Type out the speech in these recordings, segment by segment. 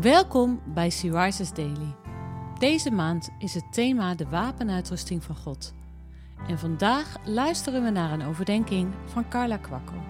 Welkom bij Sea Daily. Deze maand is het thema de wapenuitrusting van God. En vandaag luisteren we naar een overdenking van Carla Kwakkel.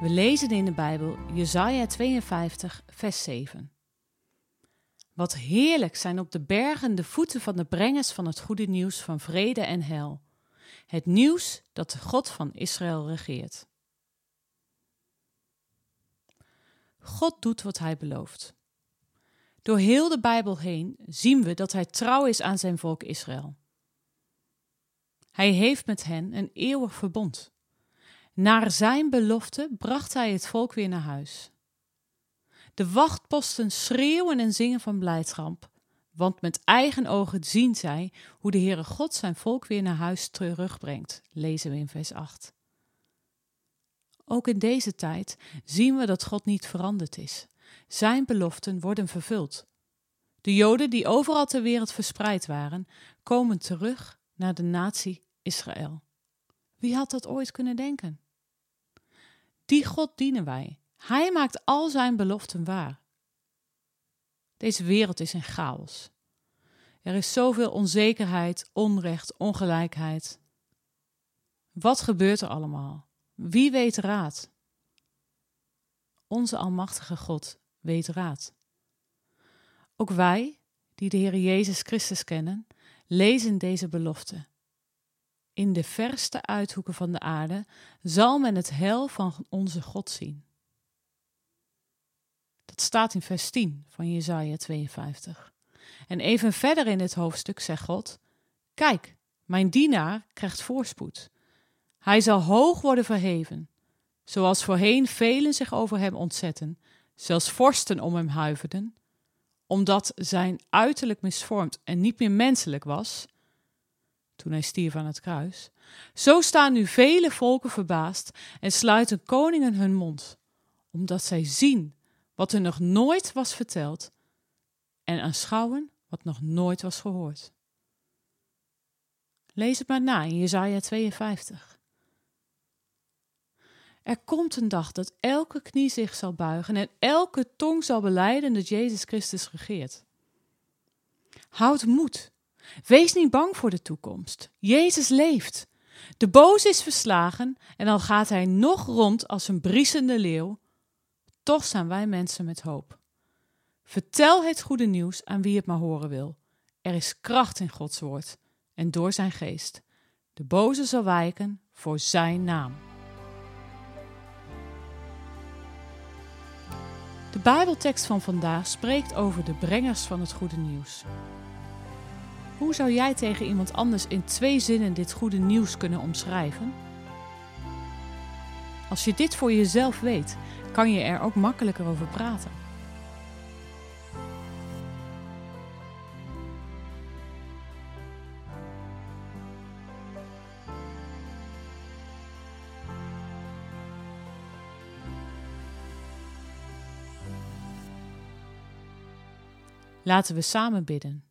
We lezen in de Bijbel Jesaja 52, vers 7. Wat heerlijk zijn op de bergen de voeten van de brengers van het goede nieuws van vrede en hel. Het nieuws dat de God van Israël regeert. God doet wat hij belooft. Door heel de Bijbel heen zien we dat hij trouw is aan zijn volk Israël. Hij heeft met hen een eeuwig verbond. Naar zijn belofte bracht hij het volk weer naar huis. De wachtposten schreeuwen en zingen van blijdschap, want met eigen ogen zien zij hoe de Heere God zijn volk weer naar huis terugbrengt, lezen we in vers 8. Ook in deze tijd zien we dat God niet veranderd is. Zijn beloften worden vervuld. De Joden die overal ter wereld verspreid waren, komen terug naar de natie Israël. Wie had dat ooit kunnen denken? Die God dienen wij. Hij maakt al zijn beloften waar. Deze wereld is in chaos. Er is zoveel onzekerheid, onrecht, ongelijkheid. Wat gebeurt er allemaal? Wie weet raad? Onze Almachtige God weet raad. Ook wij, die de Heer Jezus Christus kennen, lezen deze belofte. In de verste uithoeken van de aarde zal men het hel van onze God zien. Dat staat in vers 10 van Jesaja 52. En even verder in dit hoofdstuk zegt God: Kijk, mijn dienaar krijgt voorspoed. Hij zal hoog worden verheven, zoals voorheen velen zich over hem ontzetten, zelfs vorsten om hem huiverden, omdat zijn uiterlijk misvormd en niet meer menselijk was, toen hij stierf aan het kruis. Zo staan nu vele volken verbaasd en sluiten koningen hun mond, omdat zij zien wat er nog nooit was verteld en aanschouwen wat nog nooit was gehoord. Lees het maar na in Jesaja 52. Er komt een dag dat elke knie zich zal buigen en elke tong zal beleiden dat Jezus Christus regeert. Houd moed. Wees niet bang voor de toekomst. Jezus leeft. De boze is verslagen en al gaat hij nog rond als een briesende leeuw, toch zijn wij mensen met hoop. Vertel het goede nieuws aan wie het maar horen wil. Er is kracht in Gods woord en door zijn geest. De boze zal wijken voor zijn naam. De Bijbeltekst van vandaag spreekt over de brengers van het goede nieuws. Hoe zou jij tegen iemand anders in twee zinnen dit goede nieuws kunnen omschrijven? Als je dit voor jezelf weet, kan je er ook makkelijker over praten. Laten we samen bidden.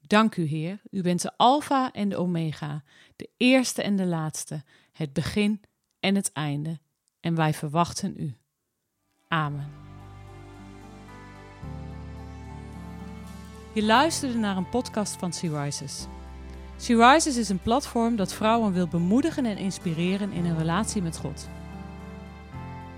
Dank u, Heer. U bent de Alpha en de Omega, de eerste en de laatste, het begin en het einde. En wij verwachten u. Amen. Je luisterde naar een podcast van Sea Rises. Sea Rises is een platform dat vrouwen wil bemoedigen en inspireren in een relatie met God.